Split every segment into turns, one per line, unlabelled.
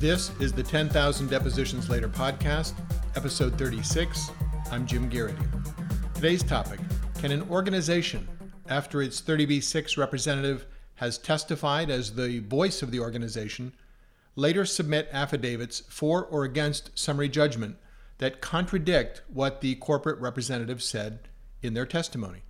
This is the 10,000 Depositions Later podcast, episode 36. I'm Jim Garrity. Today's topic Can an organization, after its 30B6 representative has testified as the voice of the organization, later submit affidavits for or against summary judgment that contradict what the corporate representative said in their testimony?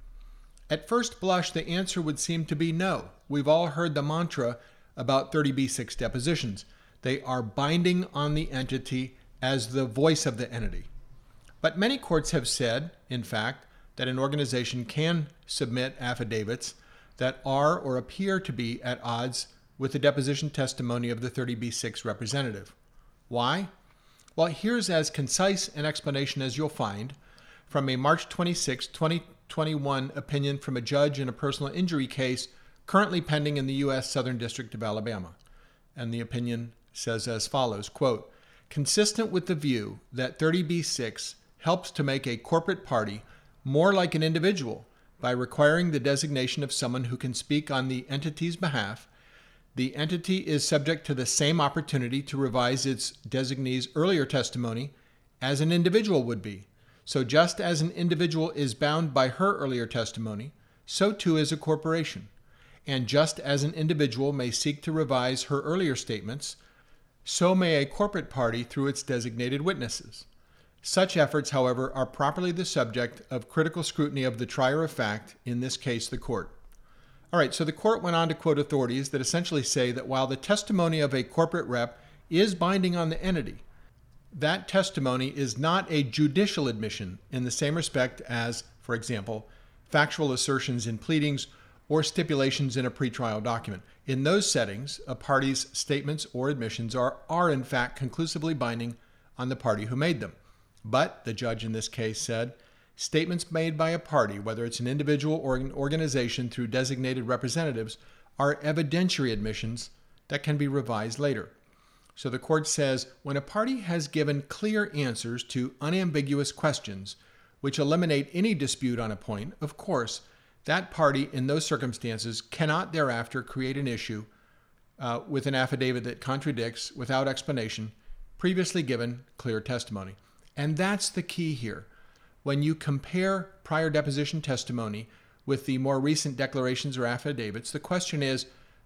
At first blush, the answer would seem to be no. We've all heard the mantra about 30B6 depositions. They are binding on the entity as the voice of the entity. But many courts have said, in fact, that an organization can submit affidavits that are or appear to be at odds with the deposition testimony of the 30B6 representative. Why? Well, here's as concise an explanation as you'll find from a March 26, 2021 opinion from a judge in a personal injury case currently pending in the U.S. Southern District of Alabama. And the opinion says as follows quote, Consistent with the view that 30b6 helps to make a corporate party more like an individual by requiring the designation of someone who can speak on the entity's behalf, the entity is subject to the same opportunity to revise its designee's earlier testimony as an individual would be. So, just as an individual is bound by her earlier testimony, so too is a corporation. And just as an individual may seek to revise her earlier statements, so may a corporate party through its designated witnesses. Such efforts, however, are properly the subject of critical scrutiny of the trier of fact, in this case, the court. All right, so the court went on to quote authorities that essentially say that while the testimony of a corporate rep is binding on the entity, that testimony is not a judicial admission in the same respect as, for example, factual assertions in pleadings or stipulations in a pretrial document. In those settings, a party's statements or admissions are, are in fact conclusively binding on the party who made them. But, the judge in this case said, statements made by a party, whether it's an individual or an organization through designated representatives, are evidentiary admissions that can be revised later. So the court says when a party has given clear answers to unambiguous questions, which eliminate any dispute on a point, of course, that party in those circumstances cannot thereafter create an issue uh, with an affidavit that contradicts, without explanation, previously given clear testimony. And that's the key here. When you compare prior deposition testimony with the more recent declarations or affidavits, the question is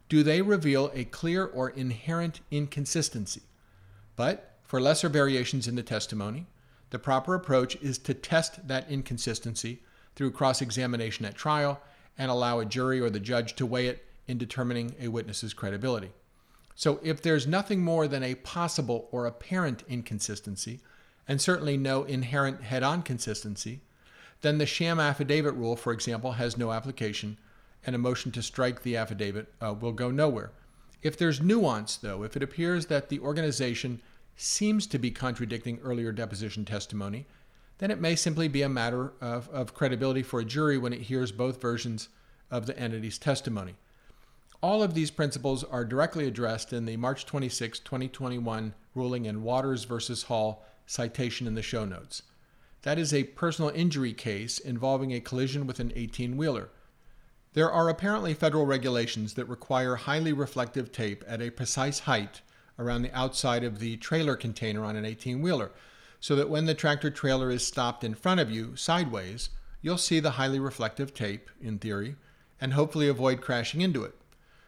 do they reveal a clear or inherent inconsistency? But for lesser variations in the testimony, the proper approach is to test that inconsistency through cross examination at trial and allow a jury or the judge to weigh it in determining a witness's credibility. So, if there's nothing more than a possible or apparent inconsistency, and certainly no inherent head on consistency, then the sham affidavit rule, for example, has no application, and a motion to strike the affidavit uh, will go nowhere. If there's nuance, though, if it appears that the organization seems to be contradicting earlier deposition testimony, then it may simply be a matter of, of credibility for a jury when it hears both versions of the entity's testimony. All of these principles are directly addressed in the March 26, 2021 ruling in Waters versus Hall citation in the show notes. That is a personal injury case involving a collision with an 18 wheeler. There are apparently federal regulations that require highly reflective tape at a precise height around the outside of the trailer container on an 18 wheeler so that when the tractor trailer is stopped in front of you sideways, you'll see the highly reflective tape, in theory, and hopefully avoid crashing into it.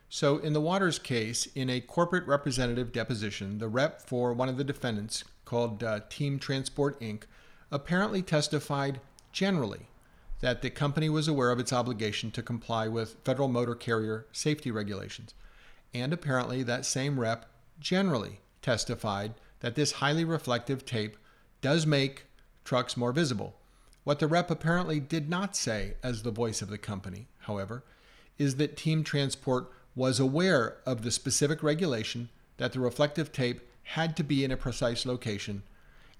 So, in the Waters case, in a corporate representative deposition, the rep for one of the defendants, called uh, Team Transport Inc., apparently testified generally that the company was aware of its obligation to comply with federal motor carrier safety regulations. And apparently, that same rep generally testified that this highly reflective tape does make trucks more visible. What the rep apparently did not say as the voice of the company, however, is that Team Transport was aware of the specific regulation that the reflective tape had to be in a precise location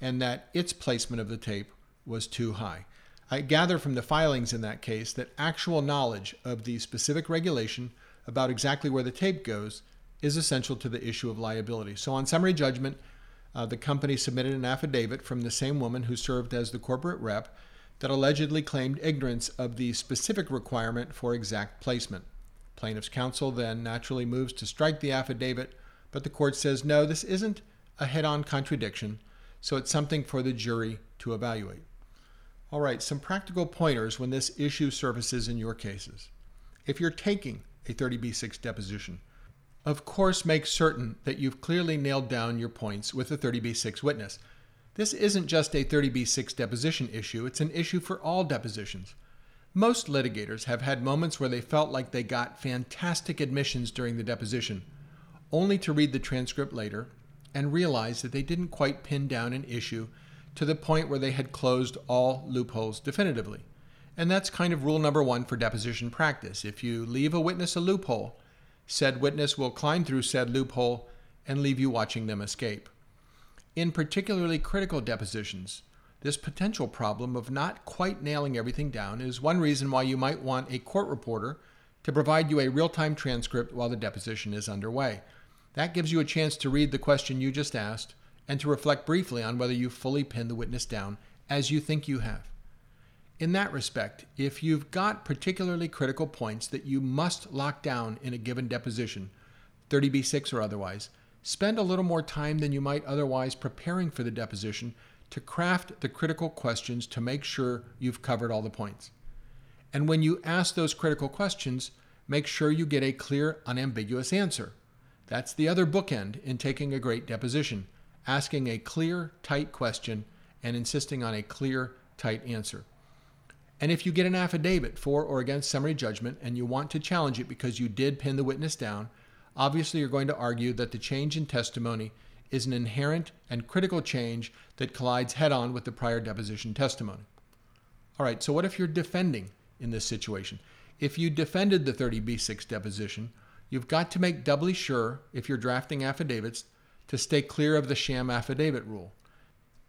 and that its placement of the tape was too high. I gather from the filings in that case that actual knowledge of the specific regulation about exactly where the tape goes is essential to the issue of liability. So, on summary judgment, uh, the company submitted an affidavit from the same woman who served as the corporate rep that allegedly claimed ignorance of the specific requirement for exact placement. Plaintiff's counsel then naturally moves to strike the affidavit, but the court says no, this isn't a head on contradiction, so it's something for the jury to evaluate. All right, some practical pointers when this issue surfaces in your cases. If you're taking a 30B6 deposition, of course, make certain that you've clearly nailed down your points with the 30B6 witness. This isn't just a 30B6 deposition issue, it's an issue for all depositions. Most litigators have had moments where they felt like they got fantastic admissions during the deposition, only to read the transcript later and realize that they didn't quite pin down an issue to the point where they had closed all loopholes definitively. And that's kind of rule number one for deposition practice. If you leave a witness a loophole, said witness will climb through said loophole and leave you watching them escape. In particularly critical depositions, this potential problem of not quite nailing everything down is one reason why you might want a court reporter to provide you a real time transcript while the deposition is underway. That gives you a chance to read the question you just asked and to reflect briefly on whether you fully pinned the witness down as you think you have. In that respect, if you've got particularly critical points that you must lock down in a given deposition, 30b6 or otherwise, spend a little more time than you might otherwise preparing for the deposition to craft the critical questions to make sure you've covered all the points. And when you ask those critical questions, make sure you get a clear, unambiguous answer. That's the other bookend in taking a great deposition asking a clear, tight question and insisting on a clear, tight answer. And if you get an affidavit for or against summary judgment and you want to challenge it because you did pin the witness down, obviously you're going to argue that the change in testimony is an inherent and critical change that collides head on with the prior deposition testimony. All right, so what if you're defending in this situation? If you defended the 30B6 deposition, you've got to make doubly sure, if you're drafting affidavits, to stay clear of the sham affidavit rule.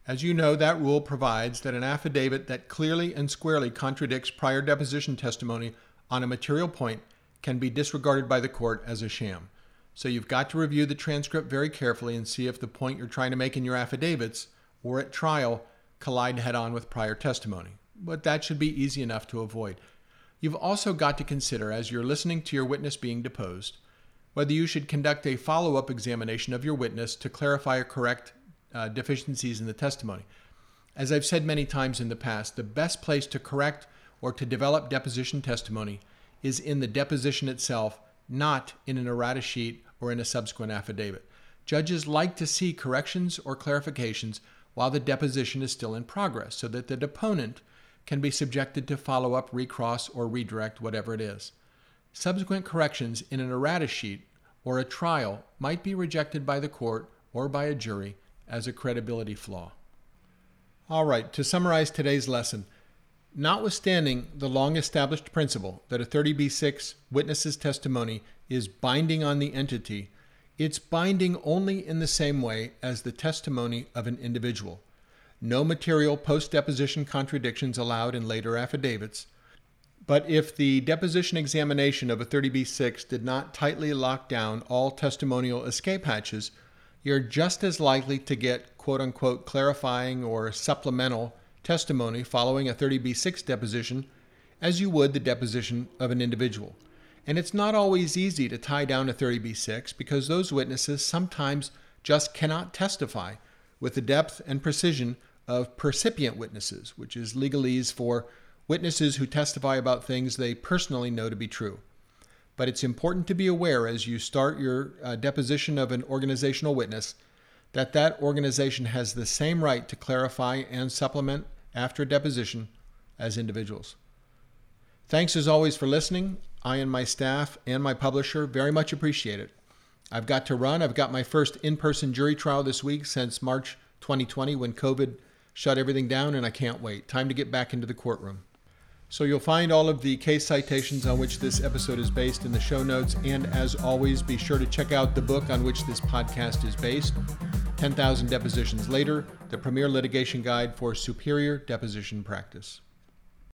As you know, that rule provides that an affidavit that clearly and squarely contradicts prior deposition testimony on a material point can be disregarded by the court as a sham. So you've got to review the transcript very carefully and see if the point you're trying to make in your affidavits or at trial collide head on with prior testimony. But that should be easy enough to avoid. You've also got to consider, as you're listening to your witness being deposed, whether you should conduct a follow up examination of your witness to clarify or correct uh, deficiencies in the testimony. As I've said many times in the past, the best place to correct or to develop deposition testimony is in the deposition itself, not in an errata sheet or in a subsequent affidavit. Judges like to see corrections or clarifications while the deposition is still in progress so that the deponent can be subjected to follow up, recross, or redirect, whatever it is. Subsequent corrections in an errata sheet or a trial might be rejected by the court or by a jury as a credibility flaw. All right, to summarize today's lesson, notwithstanding the long established principle that a 30b6 witness's testimony is binding on the entity, it's binding only in the same way as the testimony of an individual. No material post deposition contradictions allowed in later affidavits. But if the deposition examination of a 30b6 did not tightly lock down all testimonial escape hatches, you're just as likely to get quote unquote clarifying or supplemental testimony following a 30b6 deposition as you would the deposition of an individual. And it's not always easy to tie down a 30b6 because those witnesses sometimes just cannot testify with the depth and precision of percipient witnesses, which is legalese for witnesses who testify about things they personally know to be true. But it's important to be aware as you start your uh, deposition of an organizational witness that that organization has the same right to clarify and supplement after deposition as individuals. Thanks as always for listening. I and my staff and my publisher very much appreciate it. I've got to run. I've got my first in person jury trial this week since March 2020 when COVID shut everything down, and I can't wait. Time to get back into the courtroom. So you'll find all of the case citations on which this episode is based in the show notes. And as always, be sure to check out the book on which this podcast is based 10,000 Depositions Later, the premier litigation guide for superior deposition practice.